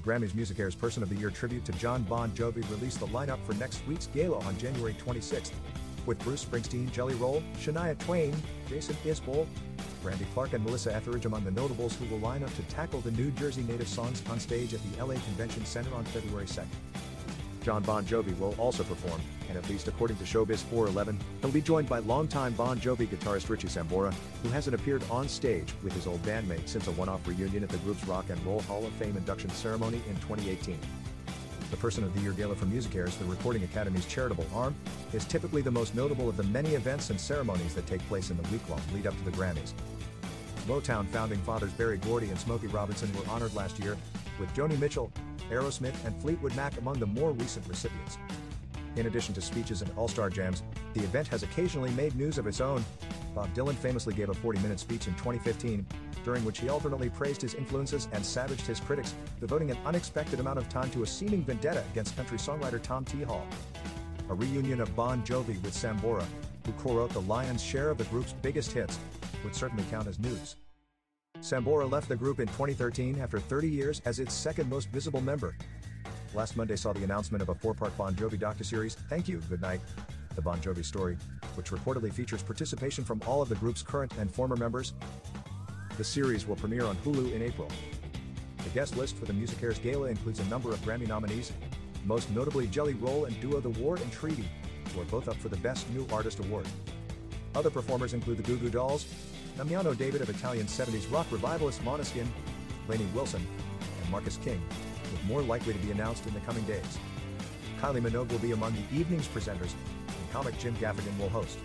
Grammys MusiCares Person of the Year tribute to Jon Bon Jovi released the lineup for next week's gala on January 26th, with Bruce Springsteen, Jelly Roll, Shania Twain, Jason Isbell, Brandy Clark, and Melissa Etheridge among the notables who will line up to tackle the New Jersey native songs on stage at the LA Convention Center on February 2nd. Jon Bon Jovi will also perform, and at least according to Showbiz 411, he'll be joined by longtime Bon Jovi guitarist Richie Sambora, who hasn't appeared on stage with his old bandmate since a one-off reunion at the group's Rock and Roll Hall of Fame induction ceremony in 2018. The Person of the Year Gala for MusiCares, the Recording Academy's charitable arm, is typically the most notable of the many events and ceremonies that take place in the week-long lead up to the Grammys. Motown founding fathers Berry Gordy and Smokey Robinson were honored last year, with Joni Mitchell, Aerosmith, and Fleetwood Mac among the more recent recipients. In addition to speeches and all-star jams, the event has occasionally made news of its own. Bob Dylan famously gave a 40-minute speech in 2015, during which he alternately praised his influences and savaged his critics, devoting an unexpected amount of time to a seeming vendetta against country songwriter Tom T. Hall. A reunion of Bon Jovi with Sambora, who co-wrote the lion's share of the group's biggest hits, would certainly count as news. Sambora left the group in 2013 after 30 years as its second most visible member. Last Monday saw the announcement of a four-part Bon Jovi docuseries, Thank You, Good Night, The Bon Jovi Story, which reportedly features participation from all of the group's current and former members. The series will premiere on Hulu in April. The guest list for the MusiCares Gala includes a number of Grammy nominees, most notably Jelly Roll and duo The War and Treaty, who are both up for the Best New Artist award. Other performers include the Goo Goo Dolls, Damiano David of Italian 70s rock revivalist Måneskin, Lainey Wilson, and Marcus King, with more likely to be announced in the coming days. Kylie Minogue will be among the evening's presenters, and comic Jim Gaffigan will host.